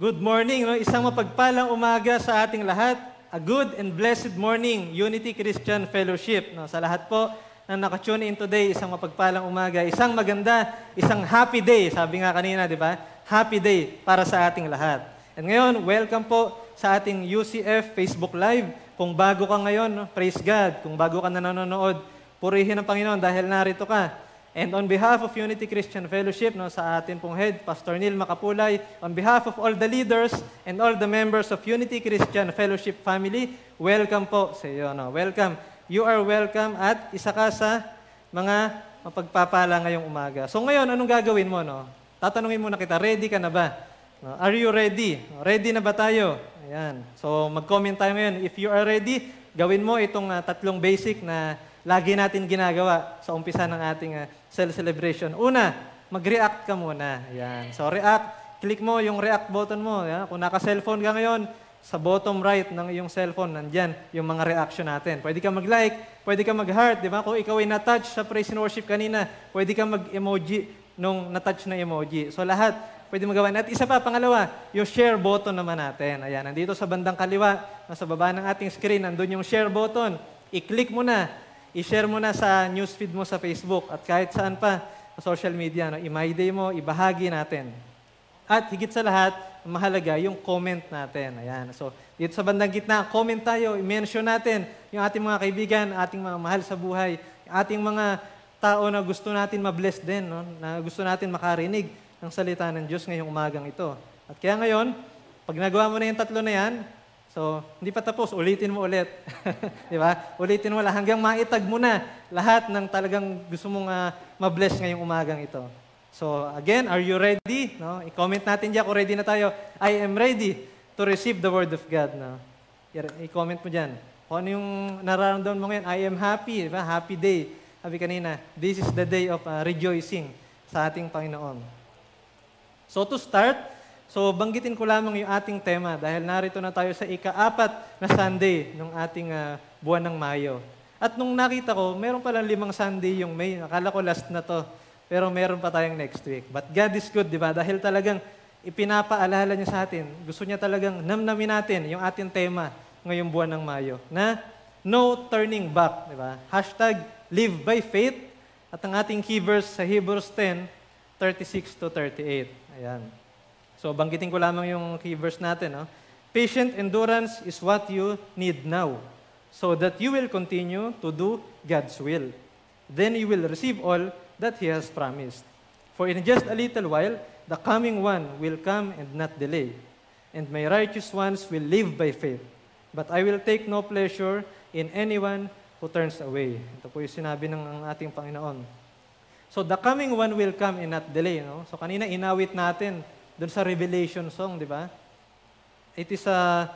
Good morning, no? Isang mapagpalang umaga sa ating lahat. A good and blessed morning, Unity Christian Fellowship. No? Sa lahat po na nakatune in today, isang mapagpalang umaga, isang maganda, isang happy day. Sabi nga kanina, di ba? Happy day para sa ating lahat. And ngayon, welcome po sa ating UCF Facebook Live. Kung bago ka ngayon, no? praise God. Kung bago ka na nanonood, purihin ang Panginoon dahil narito ka. And on behalf of Unity Christian Fellowship, no, sa atin pong head, Pastor Neil Makapulay, on behalf of all the leaders and all the members of Unity Christian Fellowship family, welcome po sa iyo. No? Welcome. You are welcome at isa ka sa mga mapagpapala ngayong umaga. So ngayon, anong gagawin mo? No? Tatanungin muna kita, ready ka na ba? No? Are you ready? Ready na ba tayo? Ayan. So mag-comment tayo ngayon. If you are ready, gawin mo itong uh, tatlong basic na lagi natin ginagawa sa umpisa ng ating uh, cell celebration. Una, mag-react ka muna. Ayan. So react, click mo yung react button mo. Ayan. Kung naka-cellphone ka ngayon, sa bottom right ng iyong cellphone, nandyan yung mga reaction natin. Pwede ka mag-like, pwede ka mag-heart, di ba? Kung ikaw ay na-touch sa praise and worship kanina, pwede ka mag-emoji nung na-touch na emoji. So lahat, pwede magawa. At isa pa, pangalawa, yung share button naman natin. Ayan, nandito sa bandang kaliwa, nasa baba ng ating screen, nandun yung share button. I-click mo na i-share mo na sa newsfeed mo sa Facebook at kahit saan pa sa social media. No? I-my mo, ibahagi natin. At higit sa lahat, mahalaga yung comment natin. Ayan. So, dito sa bandang gitna, comment tayo, i-mention natin yung ating mga kaibigan, ating mga mahal sa buhay, ating mga tao na gusto natin ma-bless din, no? na gusto natin makarinig ng salita ng Diyos ngayong umagang ito. At kaya ngayon, pag nagawa mo na yung tatlo na yan, So, hindi pa tapos, ulitin mo ulit. Di ba? Ulitin mo lang hanggang maitag mo na lahat ng talagang gusto mong uh, ma-bless ngayong umagang ito. So, again, are you ready? No? I-comment natin diyan kung ready na tayo. I am ready to receive the word of God. No? I-comment mo diyan. Kung ano yung nararamdaman mo ngayon, I am happy. Di ba? Happy day. Sabi kanina, this is the day of uh, rejoicing sa ating Panginoon. So, to start, So, banggitin ko lamang yung ating tema dahil narito na tayo sa ika-apat na Sunday ng ating uh, buwan ng Mayo. At nung nakita ko, meron palang limang Sunday yung May. Akala ko last na to. Pero meron pa tayong next week. But God is good, di ba? Dahil talagang ipinapaalala niya sa atin. Gusto niya talagang namnamin natin yung ating tema ngayong buwan ng Mayo. Na no turning back, di ba? Hashtag live by faith. At ang ating key verse sa Hebrews 10, 36 to 38. Ayan. So, banggitin ko lamang yung key verse natin. No? Patient endurance is what you need now, so that you will continue to do God's will. Then you will receive all that He has promised. For in just a little while, the coming one will come and not delay, and my righteous ones will live by faith. But I will take no pleasure in anyone who turns away. Ito po yung sinabi ng ating Panginoon. So the coming one will come and not delay. No? So kanina inawit natin doon sa Revelation song, di ba? It is a,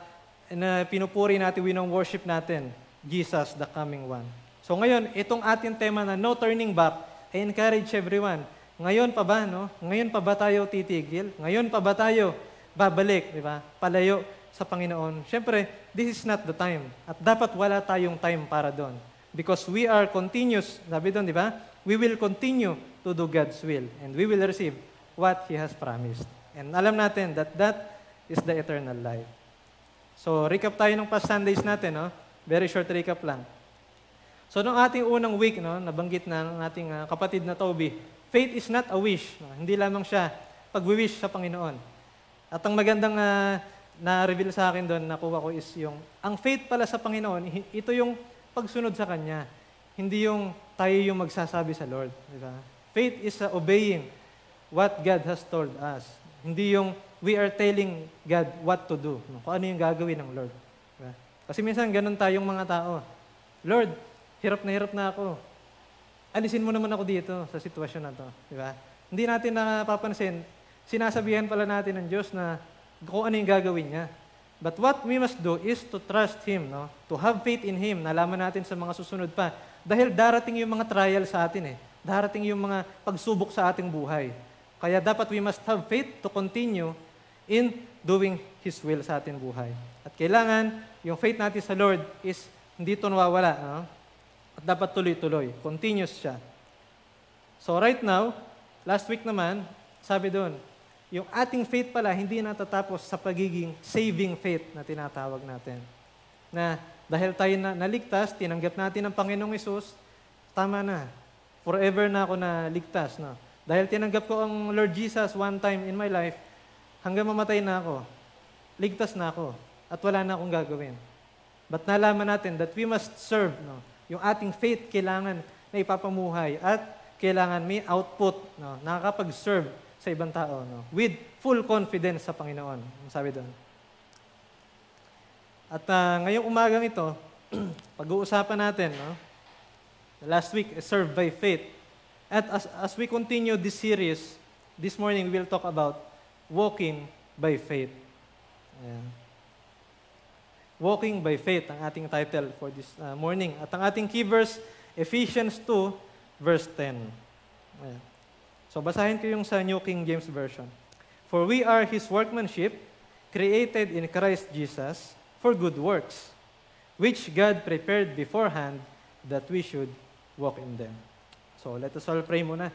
na pinupuri natin, winong worship natin, Jesus, the coming one. So ngayon, itong ating tema na no turning back, I encourage everyone, ngayon pa ba, no? Ngayon pa ba tayo titigil? Ngayon pa ba tayo babalik, di ba? Palayo sa Panginoon. Siyempre, this is not the time. At dapat wala tayong time para doon. Because we are continuous, sabi doon, di ba? We will continue to do God's will. And we will receive what He has promised. And alam natin that that is the eternal life. So, recap tayo ng past Sundays natin, no? Very short recap lang. So, nung ating unang week, no, nabanggit na ng ating uh, kapatid na Toby, faith is not a wish. No? Hindi lamang siya pag-wish sa Panginoon. At ang magandang uh, na-reveal sa akin doon, nakuha ko is yung, ang faith pala sa Panginoon, ito yung pagsunod sa Kanya. Hindi yung tayo yung magsasabi sa Lord. Diba? Faith is uh, obeying what God has told us. Hindi yung we are telling God what to do. Kung ano yung gagawin ng Lord. Diba? Kasi minsan ganun tayong mga tao. Lord, hirap na hirap na ako. Alisin mo naman ako dito sa sitwasyon na to. Di ba? Hindi natin napapansin, sinasabihan pala natin ng Diyos na kung ano yung gagawin niya. But what we must do is to trust Him, no? to have faith in Him. Nalaman natin sa mga susunod pa. Dahil darating yung mga trial sa atin eh. Darating yung mga pagsubok sa ating buhay. Kaya dapat we must have faith to continue in doing His will sa ating buhay. At kailangan, yung faith natin sa Lord is hindi ito nawawala. No? At dapat tuloy-tuloy. Continuous siya. So right now, last week naman, sabi doon, yung ating faith pala hindi natatapos sa pagiging saving faith na tinatawag natin. Na dahil tayo na naligtas, tinanggap natin ang Panginoong Isus, tama na. Forever na ako na ligtas. No? Dahil tinanggap ko ang Lord Jesus one time in my life, hanggang mamatay na ako, ligtas na ako, at wala na akong gagawin. But nalaman natin that we must serve. No? Yung ating faith kailangan na ipapamuhay at kailangan may output, no? nakakapag-serve sa ibang tao no? with full confidence sa Panginoon. Ang sabi doon. At uh, ngayong umagang ito, pag-uusapan natin, no? last week, serve by faith. As, as we continue this series, this morning we will talk about walking by faith. Ayan. Walking by faith, ang ating title for this uh, morning. At ang ating key verse, Ephesians 2, verse 10. Ayan. So basahin ko yung sa New King James Version. For we are His workmanship, created in Christ Jesus for good works, which God prepared beforehand that we should walk in them. So let us all pray muna.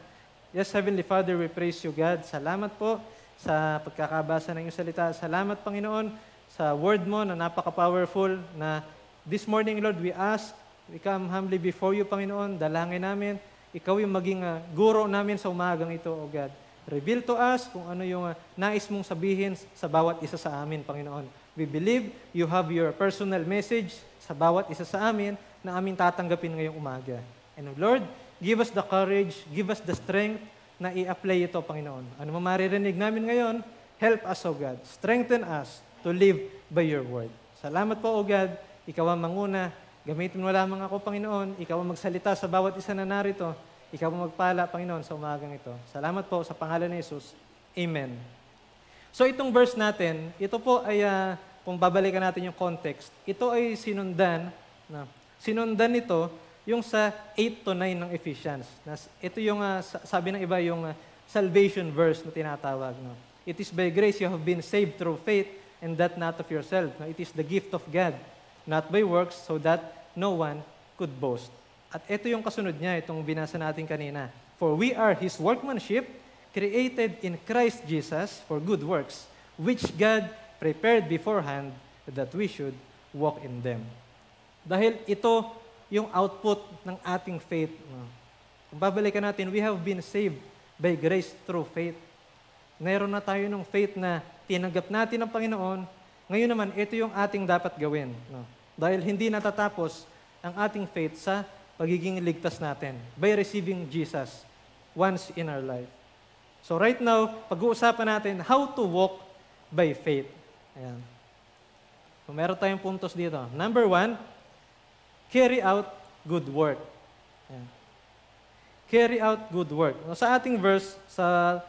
Yes, Heavenly Father, we praise you, God. Salamat po sa pagkakabasa ng iyong salita. Salamat, Panginoon, sa word mo na napaka-powerful na this morning, Lord, we ask, we come humbly before you, Panginoon. Dalangin namin ikaw yung maging uh, guro namin sa umagang ito, O God. Reveal to us kung ano yung uh, nais mong sabihin sa bawat isa sa amin, Panginoon. We believe you have your personal message sa bawat isa sa amin na amin tatanggapin ngayong umaga. And Lord, give us the courage, give us the strength na i-apply ito, Panginoon. Ano mo maririnig namin ngayon, help us, O God. Strengthen us to live by your word. Salamat po, O God. Ikaw ang manguna Gamitin mo lamang ako, Panginoon. Ikaw ang magsalita sa bawat isa na narito. Ikaw ang magpala, Panginoon, sa umagang ito. Salamat po sa pangalan ni Jesus. Amen. So itong verse natin, ito po ay, uh, kung babalikan natin yung context, ito ay sinundan, na, sinundan nito yung sa 8 to 9 ng Ephesians. Ito yung, uh, sabi ng iba, yung uh, salvation verse na tinatawag. No? It is by grace you have been saved through faith and that not of yourself. No? It is the gift of God not by works, so that no one could boast. At ito yung kasunod niya, itong binasa natin kanina. For we are His workmanship, created in Christ Jesus for good works, which God prepared beforehand that we should walk in them. Dahil ito yung output ng ating faith. Kung babalikan natin, we have been saved by grace through faith. Meron na tayo ng faith na tinanggap natin ng Panginoon. Ngayon naman, ito yung ating dapat gawin. No? Dahil hindi natatapos ang ating faith sa pagiging ligtas natin by receiving Jesus once in our life. So right now, pag-uusapan natin how to walk by faith. Ayan. So meron tayong puntos dito. Number one, carry out good work. Ayan. Carry out good work. Sa ating verse, sa,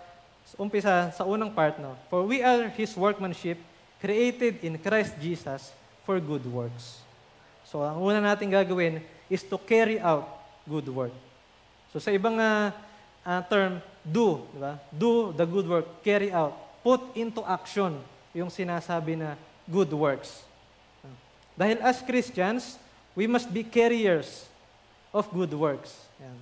sa umpisa, sa unang part, no, For we are His workmanship, created in Christ Jesus for good works. So, ang una natin gagawin is to carry out good work. So, sa ibang uh, uh, term, do, di ba? Do the good work, carry out. Put into action yung sinasabi na good works. Dahil as Christians, we must be carriers of good works. Yan.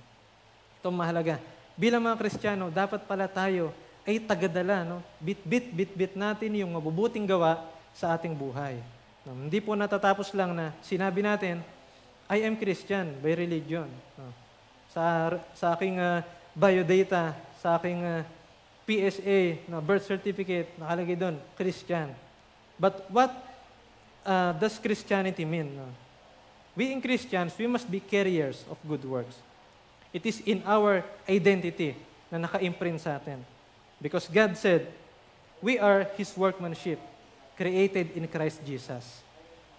Ito mahalaga. Bilang mga Kristiyano, dapat pala tayo ay tagadala, no? Bit-bit, bit-bit natin yung mabubuting gawa sa ating buhay. No, hindi po natatapos lang na sinabi natin, I am Christian by religion. No, sa, sa aking uh, biodata, sa aking uh, PSA, no, birth certificate, nakalagay doon, Christian. But what uh, does Christianity mean? No? Being Christians, we must be carriers of good works. It is in our identity na naka-imprint sa atin. Because God said, we are His workmanship created in Christ Jesus.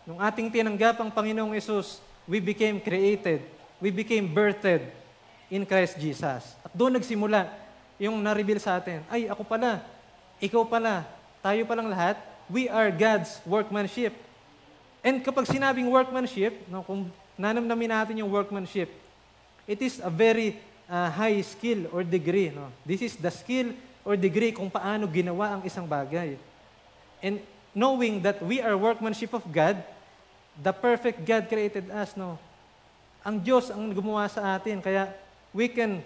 Nung ating tinanggap ang Panginoong Yesus, we became created, we became birthed in Christ Jesus. At doon nagsimula yung na-reveal sa atin, ay, ako pala, ikaw pala, tayo palang lahat, we are God's workmanship. And kapag sinabing workmanship, no, kung nanamnamin natin yung workmanship, it is a very uh, high skill or degree. No? This is the skill or degree kung paano ginawa ang isang bagay. And knowing that we are workmanship of God, the perfect God created us, no? Ang Diyos ang gumawa sa atin, kaya we can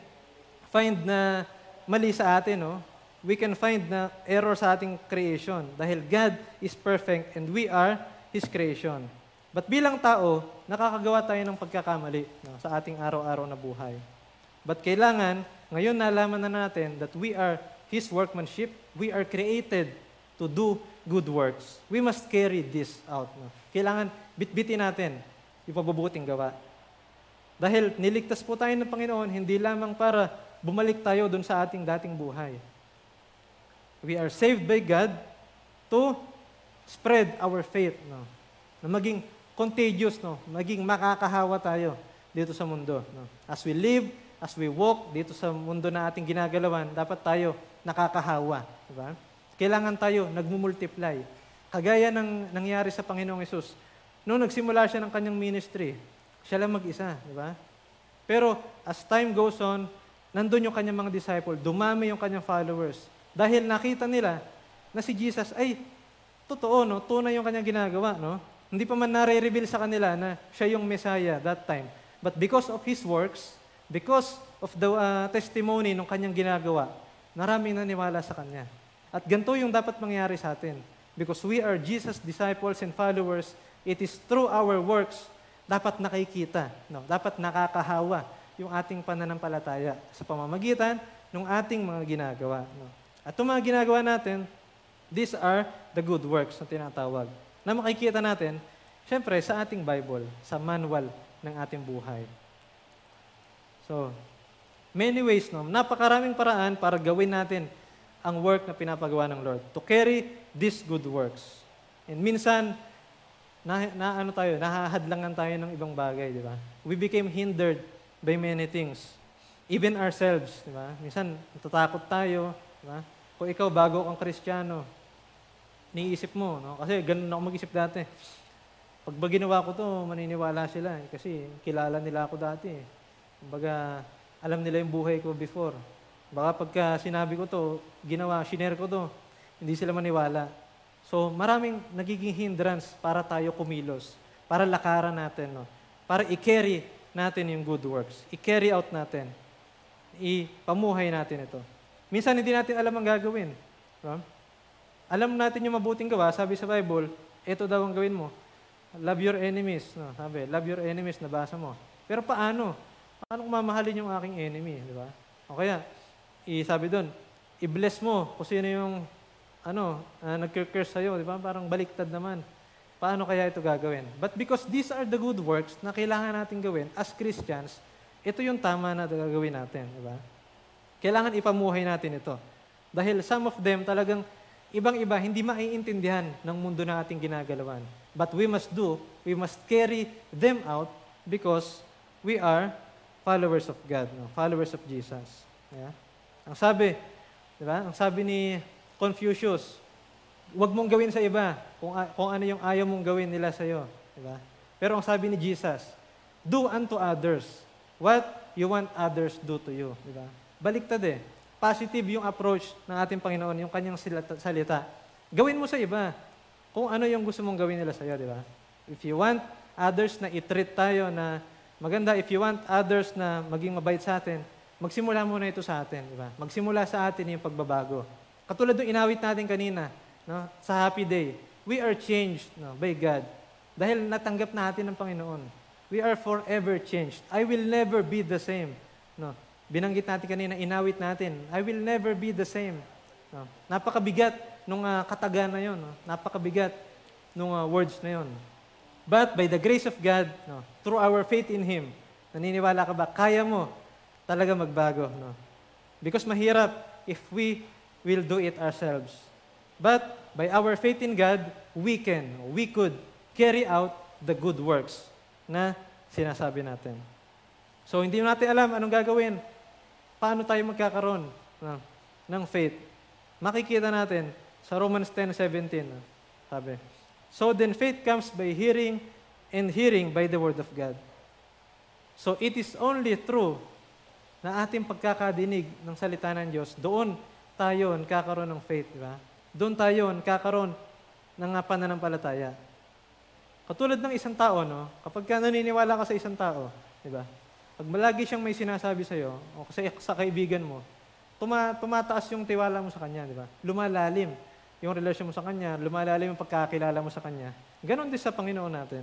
find na mali sa atin, no? we can find na error sa ating creation dahil God is perfect and we are His creation. But bilang tao, nakakagawa tayo ng pagkakamali no, sa ating araw-araw na buhay. But kailangan, ngayon nalaman na natin that we are His workmanship, we are created to do good works. We must carry this out. No? Kailangan bitbitin natin yung pabubuting gawa. Dahil niligtas po tayo ng Panginoon, hindi lamang para bumalik tayo dun sa ating dating buhay. We are saved by God to spread our faith. No? Na maging contagious, no? maging makakahawa tayo dito sa mundo. No? As we live, as we walk dito sa mundo na ating ginagalawan, dapat tayo nakakahawa. Diba? Kailangan tayo nagmumultiply. Kagaya ng nangyari sa Panginoong Yesus. Noong nagsimula siya ng kanyang ministry, siya lang mag-isa, di ba? Pero as time goes on, nandun yung kanyang mga disciple, dumami yung kanyang followers. Dahil nakita nila na si Jesus ay totoo, no? tunay yung kanyang ginagawa. No? Hindi pa man nare-reveal sa kanila na siya yung Messiah that time. But because of His works, because of the uh, testimony ng kanyang ginagawa, naraming naniwala sa Kanya. At ganito yung dapat mangyari sa atin. Because we are Jesus' disciples and followers, it is through our works dapat nakikita, no? dapat nakakahawa yung ating pananampalataya sa pamamagitan ng ating mga ginagawa. No? At itong mga ginagawa natin, these are the good works na tinatawag. Na makikita natin, syempre, sa ating Bible, sa manual ng ating buhay. So, many ways, no? napakaraming paraan para gawin natin ang work na pinapagawa ng Lord. To carry these good works. And minsan, na, na ano tayo, nahahadlangan tayo ng ibang bagay, di ba? We became hindered by many things. Even ourselves, di ba? Minsan, natatakot tayo, di ba? Kung ikaw bago kang kristyano, niisip mo, no? Kasi ganun ako mag-isip dati. Pag ba ginawa ko to, maniniwala sila. Eh, kasi kilala nila ako dati. Eh. Kumbaga, alam nila yung buhay ko before. Baka pagka sinabi ko to, ginawa, shinare ko to, hindi sila maniwala. So, maraming nagiging hindrance para tayo kumilos, para lakaran natin, no? para i-carry natin yung good works. I-carry out natin. I-pamuhay natin ito. Minsan hindi natin alam ang gagawin. No? Alam natin yung mabuting gawa, sabi sa Bible, ito daw ang gawin mo. Love your enemies. No? Sabi, love your enemies, nabasa mo. Pero paano? Paano kung mamahalin yung aking enemy? Di ba? O kaya, i-sabi doon, i-bless mo kung sino yung ano, uh, nag-curse sa'yo, di ba? Parang baliktad naman. Paano kaya ito gagawin? But because these are the good works na kailangan natin gawin as Christians, ito yung tama na gagawin natin, di ba? Kailangan ipamuhay natin ito. Dahil some of them talagang ibang-iba hindi maiintindihan ng mundo na ating ginagalawan. But we must do, we must carry them out because we are followers of God, no? followers of Jesus. Yeah? Ang sabi, di ba? Ang sabi ni Confucius, huwag mong gawin sa iba kung, kung ano yung ayaw mong gawin nila sa iyo, di ba? Pero ang sabi ni Jesus, do unto others what you want others do to you, di ba? Baliktad eh. Positive yung approach ng ating Panginoon, yung kanyang salita. Gawin mo sa iba kung ano yung gusto mong gawin nila sa iyo, di ba? If you want others na i-treat tayo na maganda, if you want others na maging mabait sa atin, Magsimula muna ito sa atin, di ba? Magsimula sa atin yung pagbabago. Katulad ng inawit natin kanina, no? sa Happy Day, we are changed no? by God. Dahil natanggap natin ng Panginoon. We are forever changed. I will never be the same. No? Binanggit natin kanina, inawit natin, I will never be the same. No? Napakabigat nung uh, kataga na yon, no? napakabigat nung uh, words na yon. But by the grace of God, no, through our faith in Him, naniniwala ka ba, kaya mo talaga magbago. No? Because mahirap if we will do it ourselves. But by our faith in God, we can, we could carry out the good works na sinasabi natin. So hindi natin alam anong gagawin. Paano tayo magkakaroon no, ng faith? Makikita natin sa Romans 10:17. No? Sabi, So then faith comes by hearing and hearing by the word of God. So it is only through na ating pagkakadinig ng salita ng Diyos, doon tayo kakaroon ng faith, di ba? Doon tayo kakaroon ng pananampalataya. Katulad ng isang tao, no? Kapag ka naniniwala ka sa isang tao, di ba? Pag malagi siyang may sinasabi sa iyo o sa, sa kaibigan mo, tuma, tumataas yung tiwala mo sa Kanya, di ba? Lumalalim yung relasyon mo sa Kanya, lumalalim yung pagkakilala mo sa Kanya. Ganon din sa Panginoon natin.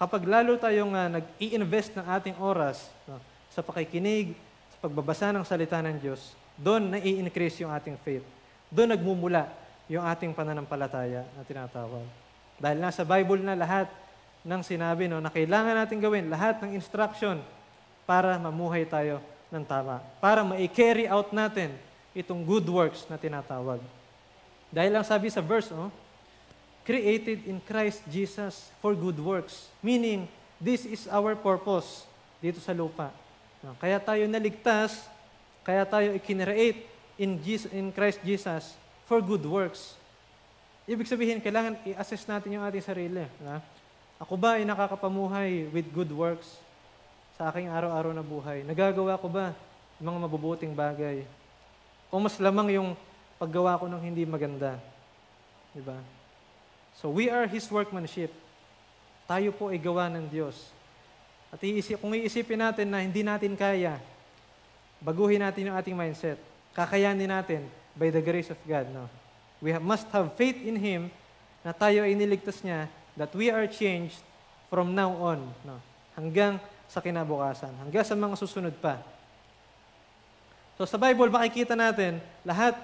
Kapag lalo tayong uh, nag-i-invest ng ating oras no, sa pakikinig, sa pagbabasa ng salita ng Diyos, doon na-i-increase yung ating faith. Doon nagmumula yung ating pananampalataya na tinatawag. Dahil nasa Bible na lahat ng sinabi no, na kailangan natin gawin, lahat ng instruction para mamuhay tayo ng tama. Para ma-carry out natin itong good works na tinatawag. Dahil lang sabi sa verse, no, created in Christ Jesus for good works. Meaning, this is our purpose dito sa lupa. Kaya tayo naligtas, kaya tayo ikinreate in, Jesus, in Christ Jesus for good works. Ibig sabihin, kailangan i-assess natin yung ating sarili. Na? Ako ba ay nakakapamuhay with good works sa aking araw-araw na buhay? Nagagawa ko ba mga mabubuting bagay? O mas lamang yung paggawa ko ng hindi maganda? Di ba? So we are His workmanship. Tayo po ay gawa ng Diyos. At iisip, kung iisipin natin na hindi natin kaya, baguhin natin yung ating mindset. Kakayanin natin by the grace of God. No? We have, must have faith in Him na tayo ay niligtas niya, that we are changed from now on, no? hanggang sa kinabukasan, hanggang sa mga susunod pa. So sa Bible, makikita natin lahat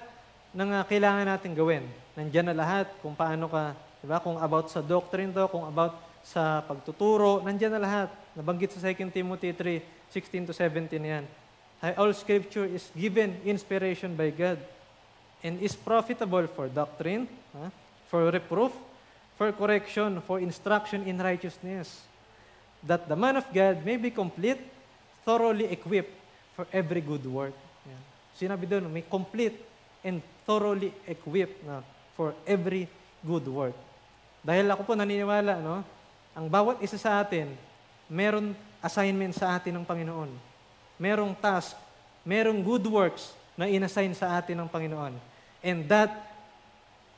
ng uh, kailangan natin gawin. Nandiyan na lahat kung paano ka, di ba? Kung about sa doctrine to, kung about sa pagtuturo, nandiyan na lahat. Nabanggit sa 2 Timothy 3, 16 to 17 yan. All scripture is given inspiration by God and is profitable for doctrine, for reproof, for correction, for instruction in righteousness, that the man of God may be complete, thoroughly equipped for every good work. Yan. Sinabi doon, may complete and thoroughly equipped na for every good work. Dahil ako po naniniwala, no, ang bawat isa sa atin, meron assignment sa atin ng Panginoon. Merong task, merong good works na inassign sa atin ng Panginoon. And that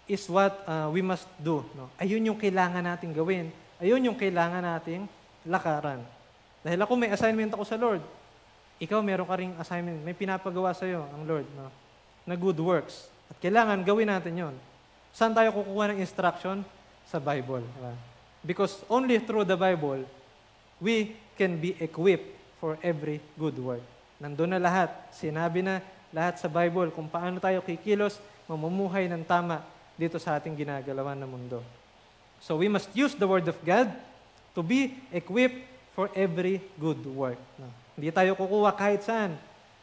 is what uh, we must do. No? Ayun yung kailangan nating gawin. Ayun yung kailangan nating lakaran. Dahil ako may assignment ako sa Lord. Ikaw meron ka ring assignment. May pinapagawa sa iyo ang Lord no? na good works. At kailangan gawin natin yon. Saan tayo kukuha ng instruction? Sa Bible. Because only through the Bible, we can be equipped for every good work. Nandun na lahat. Sinabi na lahat sa Bible kung paano tayo kikilos mamumuhay ng tama dito sa ating ginagalawan na mundo. So we must use the Word of God to be equipped for every good work. No? Hindi tayo kukuha kahit saan.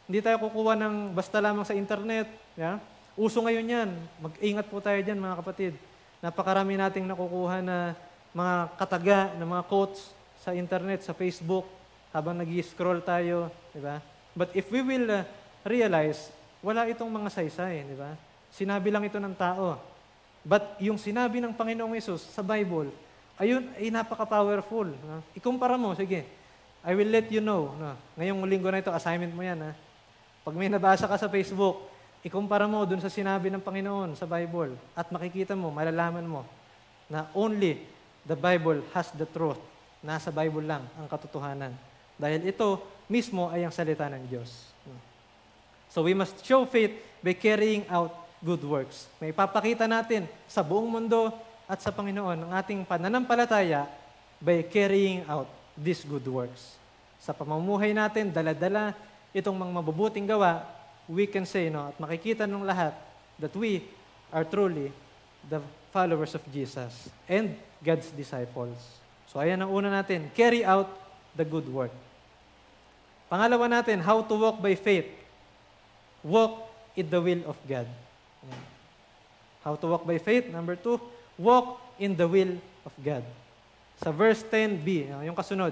Hindi tayo kukuha ng basta lamang sa internet. Yeah? Uso ngayon yan. Mag-ingat po tayo dyan mga kapatid. Napakarami nating nakukuha na mga kataga, na mga quotes sa internet, sa Facebook, habang nag scroll tayo. Di ba? But if we will uh, realize, wala itong mga saysay. Di ba? Sinabi lang ito ng tao. But yung sinabi ng Panginoong Yesus sa Bible, ayun ay napaka-powerful. No? Ikumpara mo, sige. I will let you know. No? Ngayong linggo na ito, assignment mo yan. Ha? Pag may nabasa ka sa Facebook, ikumpara mo dun sa sinabi ng Panginoon sa Bible at makikita mo, malalaman mo na only the Bible has the truth. Nasa Bible lang ang katotohanan. Dahil ito mismo ay ang salita ng Diyos. So we must show faith by carrying out good works. May ipapakita natin sa buong mundo at sa Panginoon ang ating pananampalataya by carrying out these good works. Sa pamumuhay natin, dala-dala itong mga mabubuting gawa, we can say, no, at makikita ng lahat that we are truly the followers of Jesus and God's disciples. So ayan ang una natin, carry out the good work. Pangalawa natin, how to walk by faith. Walk in the will of God. How to walk by faith. Number two, walk in the will of God. Sa verse 10b, yung kasunod,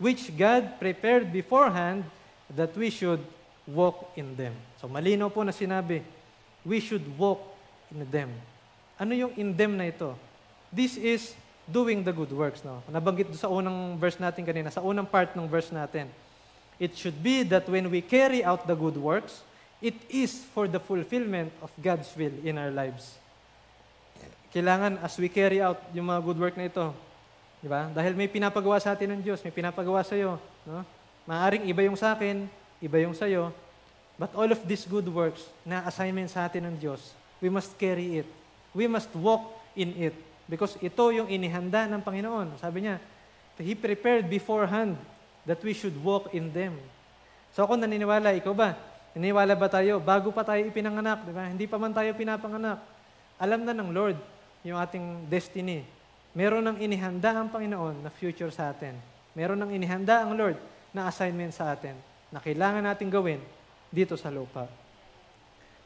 which God prepared beforehand that we should walk in them. So malinaw po na sinabi, we should walk in them. Ano yung in them na ito? This is doing the good works. No? Nabanggit sa unang verse natin kanina, sa unang part ng verse natin. It should be that when we carry out the good works, It is for the fulfillment of God's will in our lives. Kailangan as we carry out yung mga good work na ito, di ba? Dahil may pinapagawa sa atin ng Diyos, may pinapagawa sa iyo, no? Maaring iba yung sa akin, iba yung sa iyo, But all of these good works na assignment sa atin ng Diyos, we must carry it. We must walk in it. Because ito yung inihanda ng Panginoon. Sabi niya, He prepared beforehand that we should walk in them. So ako naniniwala, ikaw ba? Naniniwala ba tayo? Bago pa tayo ipinanganak, di ba? Hindi pa man tayo pinapanganak. Alam na ng Lord yung ating destiny. Meron ng inihanda ang Panginoon na future sa atin. Meron ng inihanda ang Lord na assignment sa atin na kailangan natin gawin dito sa lupa.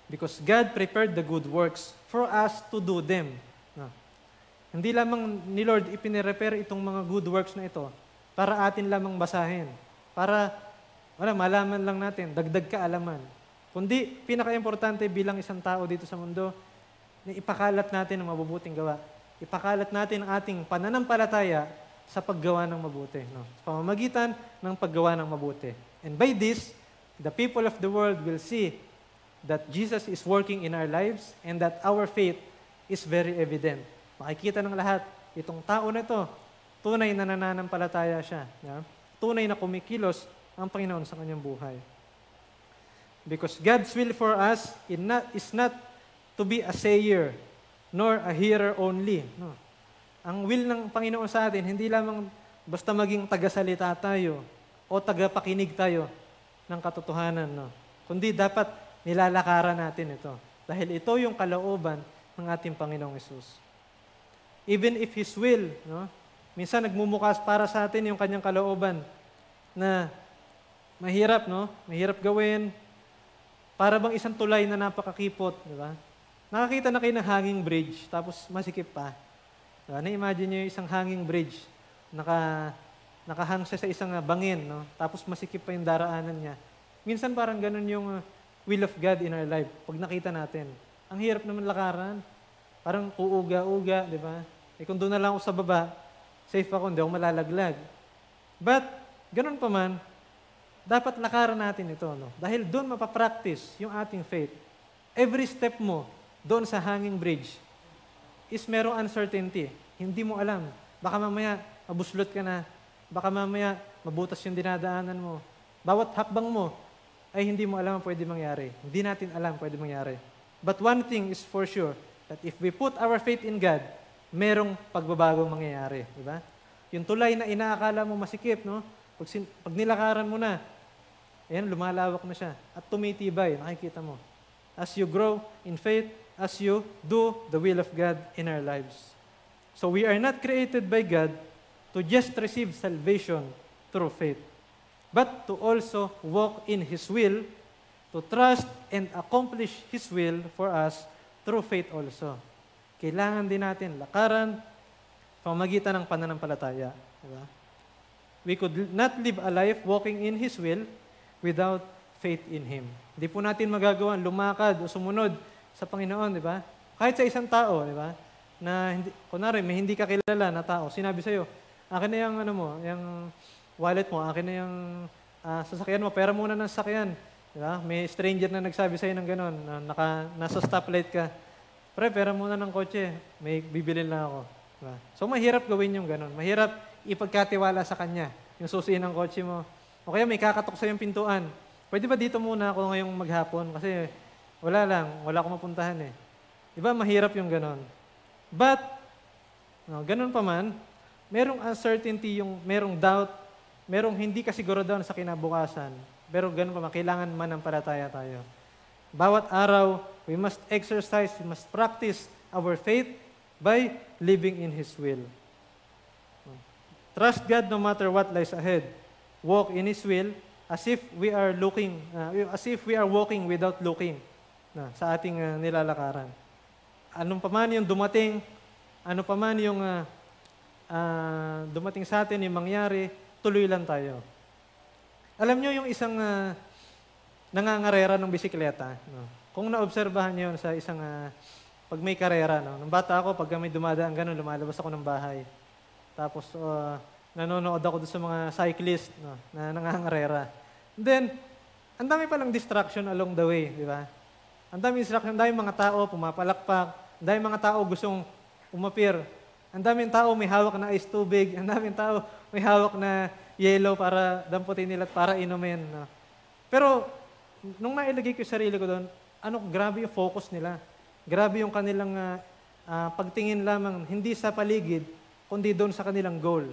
Because God prepared the good works for us to do them. No. Hindi lamang ni Lord ipinirepare itong mga good works na ito para atin lamang basahin. Para wala, malaman lang natin, dagdag kaalaman. Kundi, pinaka-importante bilang isang tao dito sa mundo, na ipakalat natin ang mabubuting gawa. Ipakalat natin ang ating pananampalataya sa paggawa ng mabuti. No? Sa pamamagitan ng paggawa ng mabuti. And by this, the people of the world will see that Jesus is working in our lives and that our faith is very evident. Makikita ng lahat, itong tao na ito, tunay na nananampalataya siya. Yeah? Tunay na kumikilos ang Panginoon sa kanyang buhay. Because God's will for us is not to be a sayer, nor a hearer only. No. Ang will ng Panginoon sa atin, hindi lamang basta maging tagasalita tayo o tagapakinig tayo ng katotohanan. No? Kundi dapat nilalakaran natin ito. Dahil ito yung kalooban ng ating Panginoong Yesus. Even if His will, no? minsan nagmumukas para sa atin yung kanyang kalooban na mahirap, no? Mahirap gawin. Para bang isang tulay na napakakipot, di ba? Nakakita na kayo ng hanging bridge, tapos masikip pa. Diba? Na-imagine nyo yung isang hanging bridge, naka, nakahang siya sa isang bangin, no? tapos masikip pa yung daraanan niya. Minsan parang ganun yung uh, will of God in our life, pag nakita natin. Ang hirap naman lakaran. Parang uuga-uga, di ba? Eh kung doon na lang ako sa baba, safe ako, hindi ako malalaglag. But, ganun pa man, dapat lakaran natin ito. No? Dahil doon mapapractice yung ating faith. Every step mo doon sa hanging bridge is merong uncertainty. Hindi mo alam. Baka mamaya mabuslot ka na. Baka mamaya mabutas yung dinadaanan mo. Bawat hakbang mo, ay hindi mo alam ang pwede mangyari. Hindi natin alam pwede mangyari. But one thing is for sure, that if we put our faith in God, merong pagbabago mangyayari. Di ba? Yung tulay na inaakala mo masikip, no? Pag, sin- pag nilakaran mo na, ayan, lumalawak na siya. At tumitibay, nakikita mo. As you grow in faith, as you do the will of God in our lives. So we are not created by God to just receive salvation through faith but to also walk in His will, to trust and accomplish His will for us through faith also. Kailangan din natin lakaran pamagitan ng pananampalataya. Diba? We could not live a life walking in His will without faith in Him. Hindi po natin magagawa lumakad o sumunod sa Panginoon, di ba? Kahit sa isang tao, di ba? Na hindi, kunwari, may hindi ka kilala na tao, sinabi sa'yo, akin na yung, ano mo, yung wallet mo, akin na yung uh, sasakyan mo, pera muna ng sasakyan. Di ba? May stranger na nagsabi sa'yo ng gano'n, na naka, nasa stoplight ka. Pre, pera muna ng kotse, may bibilin lang ako. Diba? So, mahirap gawin yung gano'n. Mahirap ipagkatiwala sa kanya, yung susiin ng kotse mo. O kaya may kakatok sa yung pintuan. Pwede ba dito muna ako ngayong maghapon? Kasi wala lang, wala akong mapuntahan eh. Diba, mahirap yung gano'n. But, no, ganun pa man, merong uncertainty, yung merong doubt, merong hindi kasiguraduhan sa kinabukasan, pero ganun pa man, kailangan man ng palataya tayo. Bawat araw, we must exercise, we must practice our faith by living in His will. Trust God no matter what lies ahead. Walk in His will as if we are looking, uh, as if we are walking without looking na, sa ating uh, nilalakaran. Anong pa man yung dumating, ano pa man yung uh, uh, dumating sa atin, yung mangyari, tuloy lang tayo. Alam nyo yung isang uh, nangangarera ng bisikleta. No? Kung naobserbahan nyo sa isang, uh, pag may karera, no? nung bata ako, pag may dumadaan ganun, lumalabas ako ng bahay. Tapos, uh, nanonood ako doon sa mga cyclist no? na nangangarera. And then, ang dami palang distraction along the way, di ba? Ang dami distraction, ang dami mga tao pumapalakpak, ang dami mga tao gustong umapir. Ang daming tao may hawak na ice tubig, ang daming tao may hawak na yellow para damputin nila at para inumin. No? Pero nung nailagay ko yung sarili ko doon, ano, grabe yung focus nila. Grabe yung kanilang ah, ah, pagtingin lamang, hindi sa paligid, kundi doon sa kanilang goal,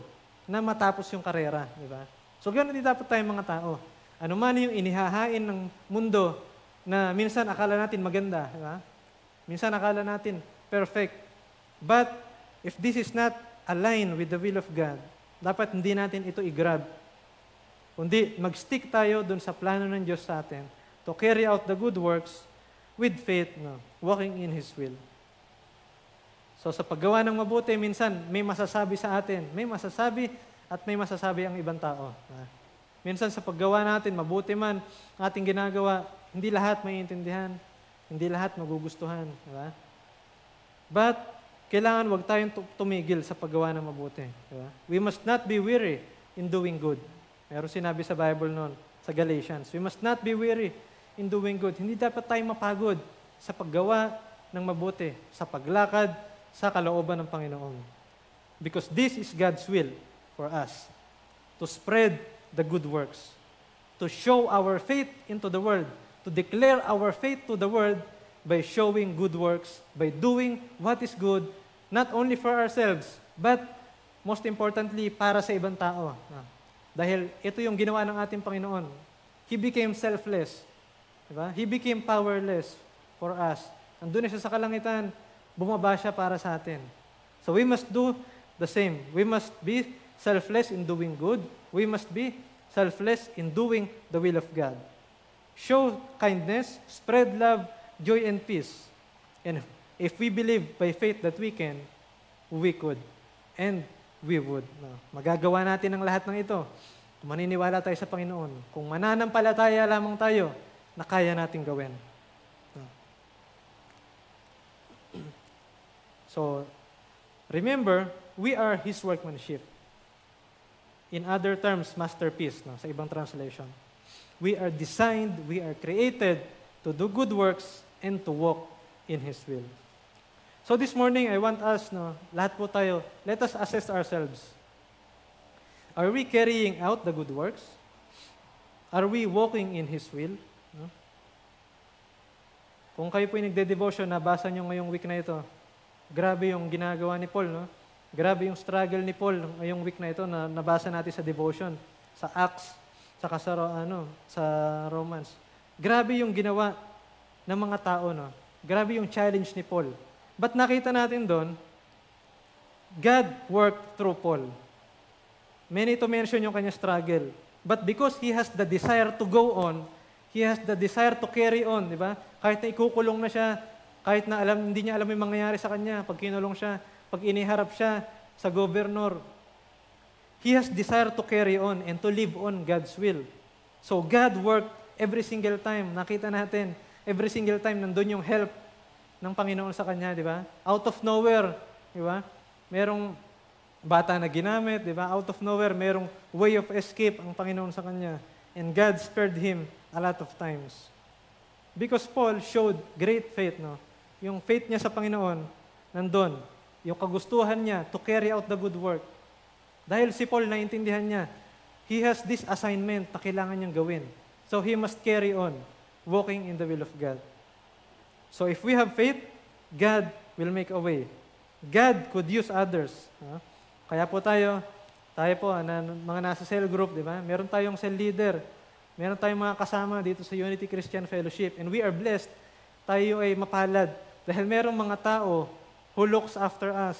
na matapos yung karera, di ba? So, ganoon din dapat tayong mga tao. Ano man yung inihahain ng mundo na minsan akala natin maganda, di ba? Minsan akala natin perfect. But, if this is not aligned with the will of God, dapat hindi natin ito i-grab. Kundi mag-stick tayo dun sa plano ng Diyos sa atin to carry out the good works with faith, no, walking in His will. So sa paggawa ng mabuti, minsan may masasabi sa atin, may masasabi at may masasabi ang ibang tao. Ah. Minsan sa paggawa natin, mabuti man ating ginagawa, hindi lahat maiintindihan, hindi lahat magugustuhan. Di ba? But, kailangan wag tayong tu- tumigil sa paggawa ng mabuti. Di ba? We must not be weary in doing good. Meron sinabi sa Bible noon, sa Galatians. We must not be weary in doing good. Hindi dapat tayong mapagod sa paggawa ng mabuti, sa paglakad, sa kalooban ng Panginoon. Because this is God's will for us. To spread the good works. To show our faith into the world. To declare our faith to the world by showing good works, by doing what is good, not only for ourselves, but most importantly, para sa ibang tao. Ah, Dahil ito yung ginawa ng ating Panginoon. He became selfless. Diba? He became powerless for us. Andun siya sa kalangitan, bumaba siya para sa atin. So we must do the same. We must be selfless in doing good. We must be selfless in doing the will of God. Show kindness, spread love, joy, and peace. And if we believe by faith that we can, we could. And we would. Magagawa natin ang lahat ng ito. Maniniwala tayo sa Panginoon. Kung mananampalataya lamang tayo, na kaya nating gawin. So, remember, we are His workmanship. In other terms, masterpiece, no? sa ibang translation. We are designed, we are created to do good works and to walk in His will. So this morning, I want us, no, lahat po tayo, let us assess ourselves. Are we carrying out the good works? Are we walking in His will? No? Kung kayo po yung nagde-devotion, nabasa nyo ngayong week na ito, grabe yung ginagawa ni Paul, no? Grabe yung struggle ni Paul ngayong week na ito na nabasa natin sa devotion, sa Acts, saka sa, ano, sa Romans. Grabe yung ginawa ng mga tao, no? Grabe yung challenge ni Paul. But nakita natin doon, God worked through Paul. Many to mention yung kanya struggle. But because he has the desire to go on, he has the desire to carry on, di ba? Kahit na ikukulong na siya, kahit na alam, hindi niya alam yung mangyayari sa kanya, pag kinulong siya, pag iniharap siya sa governor, he has desire to carry on and to live on God's will. So God worked every single time. Nakita natin, every single time nandun yung help ng Panginoon sa kanya, di ba? Out of nowhere, di ba? Merong bata na ginamit, di ba? Out of nowhere, merong way of escape ang Panginoon sa kanya. And God spared him a lot of times. Because Paul showed great faith, no? Yung faith niya sa Panginoon, nandun. Yung kagustuhan niya to carry out the good work. Dahil si Paul, naintindihan niya, he has this assignment na kailangan niyang gawin. So he must carry on, walking in the will of God. So if we have faith, God will make a way. God could use others. Kaya po tayo, tayo po, na, mga nasa cell group, di ba? Meron tayong cell leader. Meron tayong mga kasama dito sa Unity Christian Fellowship. And we are blessed. Tayo ay mapalad. Dahil merong mga tao who looks after us.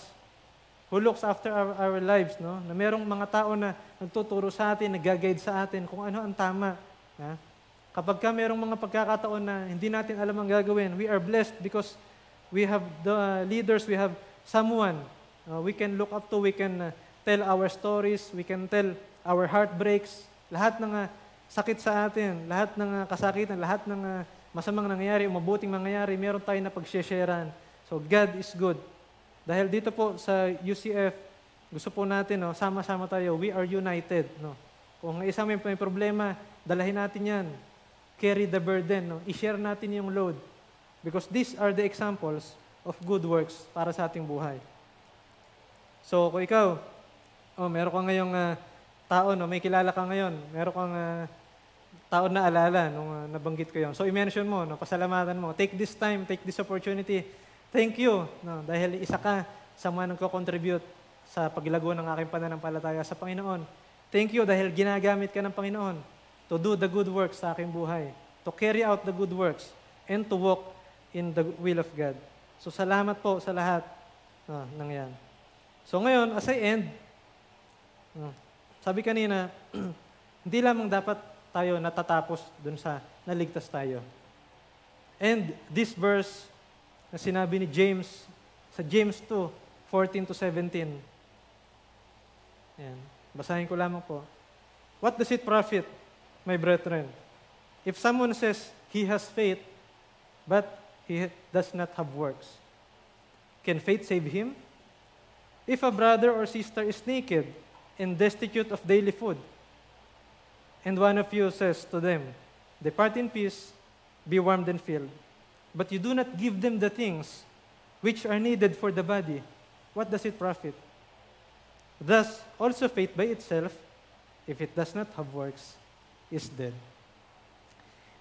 Who looks after our, our lives, no? Na merong mga tao na nagtuturo sa atin, nag-guide sa atin kung ano ang tama. Ha? Kapag ka merong mga pagkakataon na hindi natin alam ang gagawin, we are blessed because we have the leaders, we have someone uh, we can look up to, we can uh, tell our stories, we can tell our heartbreaks, lahat ng uh, sakit sa atin, lahat ng uh, kasakitan, lahat ng uh, masamang nangyayari, mabuting mangyayari, meron tayo na pagsesharean. So God is good. Dahil dito po sa UCF, gusto po natin, no, sama-sama tayo, we are united. No? Kung isa may, may problema, dalahin natin yan. Carry the burden. No? I-share natin yung load. Because these are the examples of good works para sa ating buhay. So, kung ikaw, oh, meron ka ngayong ah, tao, no, may kilala ka ngayon, meron kang ah, taon na alala nung uh, nabanggit ko yon. So i-mention mo, no, pasalamatan mo. Take this time, take this opportunity. Thank you, no, dahil isa ka sa mga nagko-contribute sa paglago ng aking pananampalataya sa Panginoon. Thank you dahil ginagamit ka ng Panginoon to do the good works sa aking buhay, to carry out the good works, and to walk in the will of God. So salamat po sa lahat no, ng yan. So ngayon, as I end, no, sabi kanina, hindi lamang dapat tayo natatapos dun sa naligtas tayo. And this verse na sinabi ni James sa James 2, 14 to 17. Ayan. Basahin ko lamang po. What does it profit, my brethren? If someone says he has faith, but he does not have works, can faith save him? If a brother or sister is naked and destitute of daily food, and one of you says to them, Depart in peace, be warmed and filled, but you do not give them the things which are needed for the body, what does it profit? Thus, also faith by itself, if it does not have works, is dead.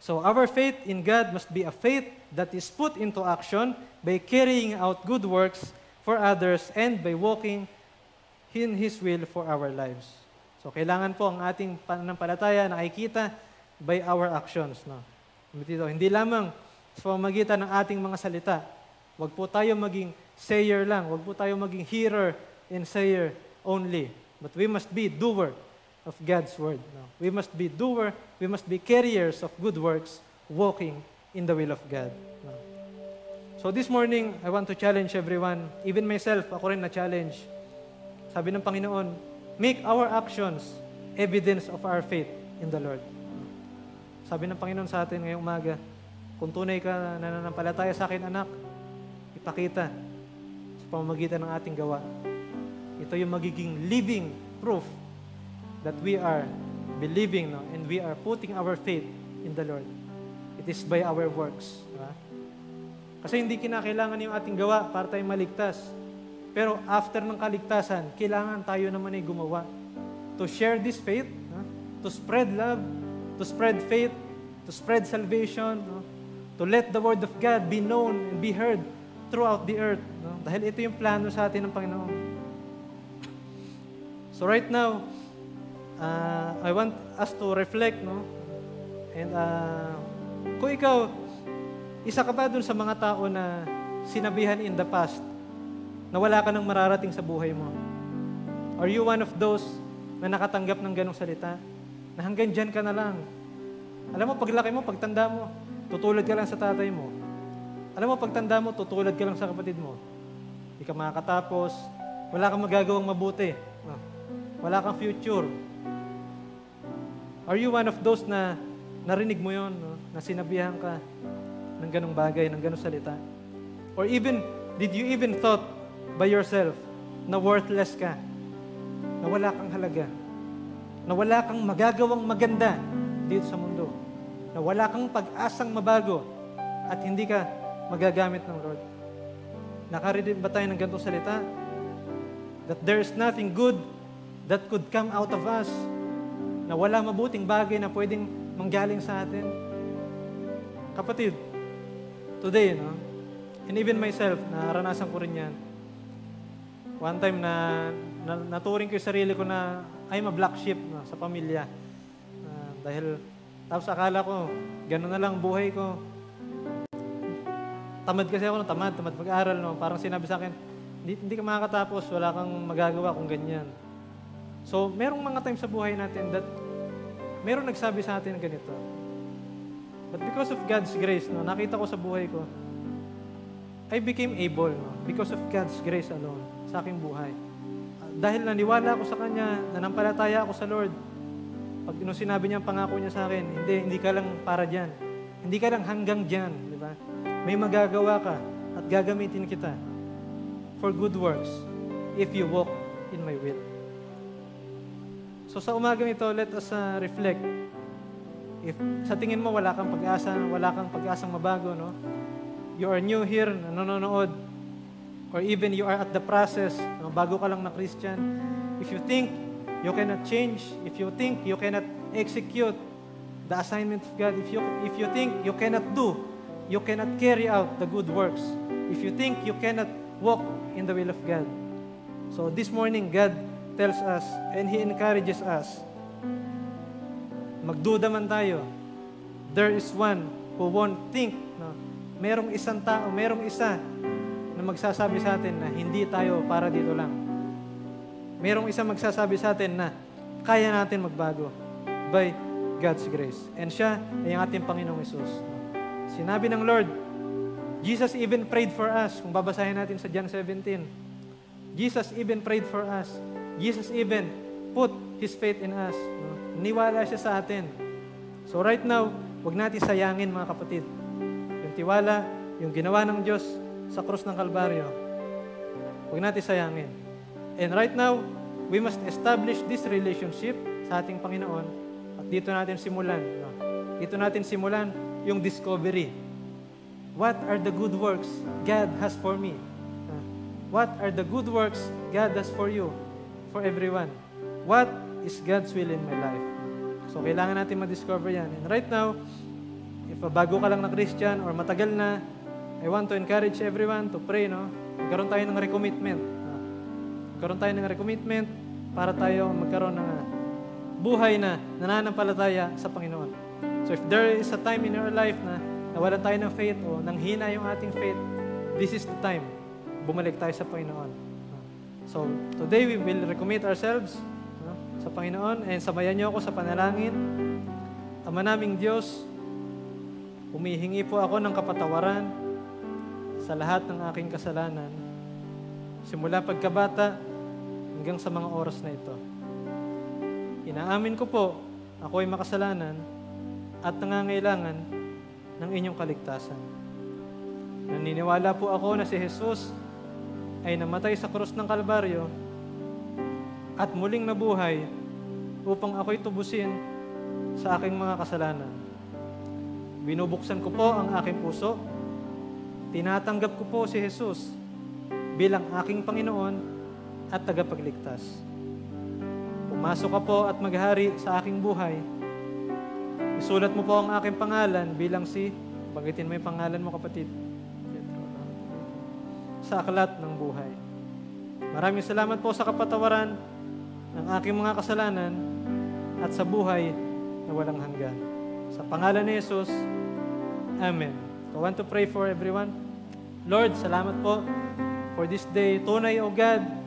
So our faith in God must be a faith that is put into action by carrying out good works for others and by walking in His will for our lives. So kailangan po ang ating pananampalataya nakikita by our actions. No? Dito, hindi lamang sa pamagitan ng ating mga salita. Huwag po tayo maging sayer lang. Huwag po tayo maging hearer and sayer only, but we must be doer of God's word. No? We must be doer, we must be carriers of good works, walking in the will of God. No? So this morning, I want to challenge everyone, even myself, ako rin na-challenge. Sabi ng Panginoon, make our actions evidence of our faith in the Lord. Sabi ng Panginoon sa atin ngayong umaga, kung tunay ka nananampalataya sa akin, anak, ipakita sa pamamagitan ng ating gawa ito yung magiging living proof that we are believing no, and we are putting our faith in the Lord. It is by our works. Diba? Kasi hindi kinakailangan yung ating gawa para tayo maligtas. Pero after ng kaligtasan, kailangan tayo naman ay gumawa. To share this faith, to spread love, to spread faith, to spread salvation? To let the Word of God be known and be heard throughout the earth. No? Dahil ito yung plano sa atin ng Panginoon. So right now, uh, I want us to reflect, no? And uh, kung ikaw, isa ka ba dun sa mga tao na sinabihan in the past na wala ka nang mararating sa buhay mo? Are you one of those na nakatanggap ng ganong salita? Na hanggang dyan ka na lang. Alam mo, paglaki mo, pagtanda mo, tutulad ka lang sa tatay mo. Alam mo, pagtanda mo, tutulad ka lang sa kapatid mo. Hindi ka makakatapos, wala kang magagawang mabuti. No? Wala kang future. Are you one of those na narinig mo yon, no? na sinabihan ka ng ganong bagay, ng ganong salita? Or even, did you even thought by yourself na worthless ka? Na wala kang halaga? Na wala kang magagawang maganda dito sa mundo? Na wala kang pag-asang mabago at hindi ka magagamit ng Lord? Nakarinig ba tayo ng ganitong salita? That there is nothing good that could come out of us na wala mabuting bagay na pwedeng manggaling sa atin. Kapatid, today, no? And even myself, naranasan ko rin yan. One time na, na naturing ko yung sarili ko na I'm a black sheep no, sa pamilya. Uh, dahil, tapos akala ko, gano'n na lang buhay ko. Tamad kasi ako, no, tamad, tamad mag-aral. No? Parang sinabi sa akin, hindi, hindi ka makakatapos, wala kang magagawa kung ganyan. So, merong mga times sa buhay natin that merong nagsabi sa atin ganito. But because of God's grace, no, nakita ko sa buhay ko, I became able no, because of God's grace alone sa aking buhay. Uh, dahil naniwala ako sa Kanya, nanampalataya ako sa Lord, pag nung sinabi niya ang pangako niya sa akin, hindi, hindi ka lang para dyan. Hindi ka lang hanggang dyan, di ba? May magagawa ka at gagamitin kita for good works if you walk in my will. So sa umagang ito, let us uh, reflect. If sa tingin mo wala kang pag-asa, wala kang pag-asang mabago, no? You are new here, nanonood, or even you are at the process, no? bago ka lang na Christian. If you think you cannot change, if you think you cannot execute the assignment of God. If you, if you think you cannot do, you cannot carry out the good works. If you think you cannot walk in the will of God. So this morning, God tells us and He encourages us, magduda man tayo, there is one who won't think, no? merong isang tao, merong isa na magsasabi sa atin na hindi tayo para dito lang. Merong isang magsasabi sa atin na kaya natin magbago by God's grace. And siya ay ang ating Panginoong Isus. Sinabi ng Lord, Jesus even prayed for us. Kung babasahin natin sa John 17, Jesus even prayed for us. Jesus even put His faith in us. Niwala siya sa atin. So right now, huwag natin sayangin mga kapatid. Yung tiwala, yung ginawa ng Diyos sa krus ng Kalbaryo, huwag natin sayangin. And right now, we must establish this relationship sa ating Panginoon at dito natin simulan. No? Dito natin simulan yung discovery. What are the good works God has for me? What are the good works God has for you? For everyone. What is God's will in my life? So, kailangan natin ma-discover yan. And right now, if bago ka lang na Christian or matagal na, I want to encourage everyone to pray, no? Magkaroon tayo ng recommitment. Magkaroon tayo ng recommitment para tayo magkaroon ng uh, buhay na nananampalataya sa Panginoon. So if there is a time in your life na nawalan tayo ng faith o nanghina yung ating faith, this is the time. Bumalik tayo sa Panginoon. So today we will recommit ourselves sa Panginoon and samayan niyo ako sa panalangin. Ama naming Diyos, humihingi po ako ng kapatawaran sa lahat ng aking kasalanan. Simula pagkabata hanggang sa mga oras na ito. Inaamin ko po, ako ay makasalanan at nangangailangan ng inyong kaligtasan. Naniniwala po ako na si Jesus ay namatay sa krus ng Kalbaryo at muling nabuhay upang ako'y tubusin sa aking mga kasalanan. Binubuksan ko po ang aking puso. Tinatanggap ko po si Jesus bilang aking Panginoon at tagapagligtas. Pumasok ka po at maghari sa aking buhay. Isulat mo po ang aking pangalan bilang si, bagitin mo yung pangalan mo kapatid, sa aklat ng buhay. Maraming salamat po sa kapatawaran ng aking mga kasalanan at sa buhay na walang hanggan. Sa pangalan ni Jesus, Amen. I want to pray for everyone. Lord, salamat po for this day. Tunay, O God,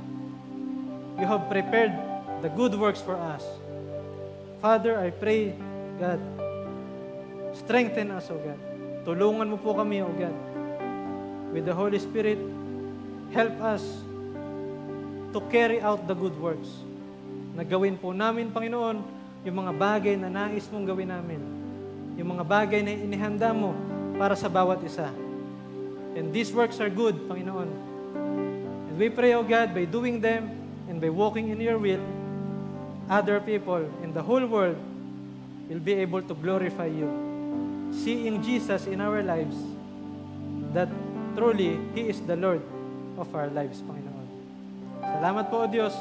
you have prepared the good works for us. Father, I pray, God, strengthen us, O God. Tulungan mo po kami, O God. With the Holy Spirit, help us to carry out the good works. Na gawin po namin, Panginoon, yung mga bagay na nais mong gawin namin. Yung mga bagay na inihanda mo para sa bawat isa. And these works are good, Panginoon. And we pray, O God, by doing them and by walking in your will, other people in the whole world will be able to glorify you. Seeing Jesus in our lives, that truly, He is the Lord of our lives, Panginoon. Salamat po, O Diyos.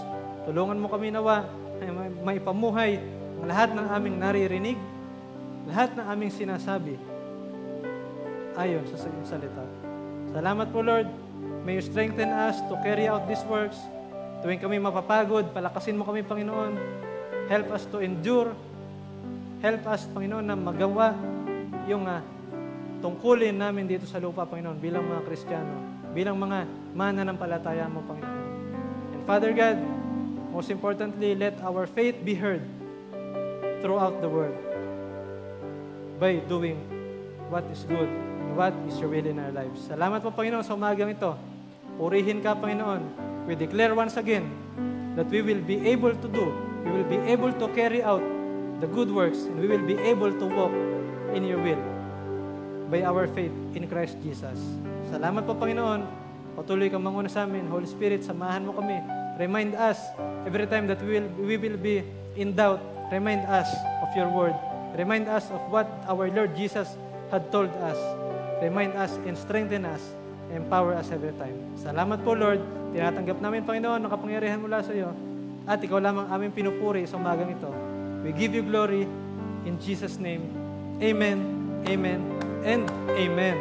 Tulungan mo kami nawa na maipamuhay ang lahat ng aming naririnig, lahat ng aming sinasabi ayon sa iyong salita. Salamat po, Lord. May you strengthen us to carry out these works. Tuwing kami mapapagod, palakasin mo kami, Panginoon. Help us to endure. Help us, Panginoon, na magawa yung uh, tungkulin namin dito sa lupa, Panginoon, bilang mga Kristiyano, bilang mga mananampalataya mo, Panginoon. And Father God, most importantly, let our faith be heard throughout the world by doing what is good and what is your will in our lives. Salamat po, Panginoon, sa umagang ito. Purihin ka, Panginoon. We declare once again that we will be able to do, we will be able to carry out the good works, and we will be able to walk in your will by our faith in Christ Jesus. Salamat po, Panginoon. Patuloy kang manguna sa amin. Holy Spirit, samahan mo kami. Remind us every time that we will, we will be in doubt. Remind us of your word. Remind us of what our Lord Jesus had told us. Remind us and strengthen us. Empower us every time. Salamat po, Lord. Tinatanggap namin, Panginoon, ang kapangyarihan mula sa iyo. At ikaw lamang aming pinupuri sa umagang ito. We give you glory in Jesus' name. Amen, amen, and amen.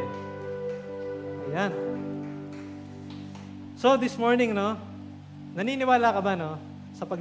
Ayan. So, this morning, no, naniniwala ka ba, no,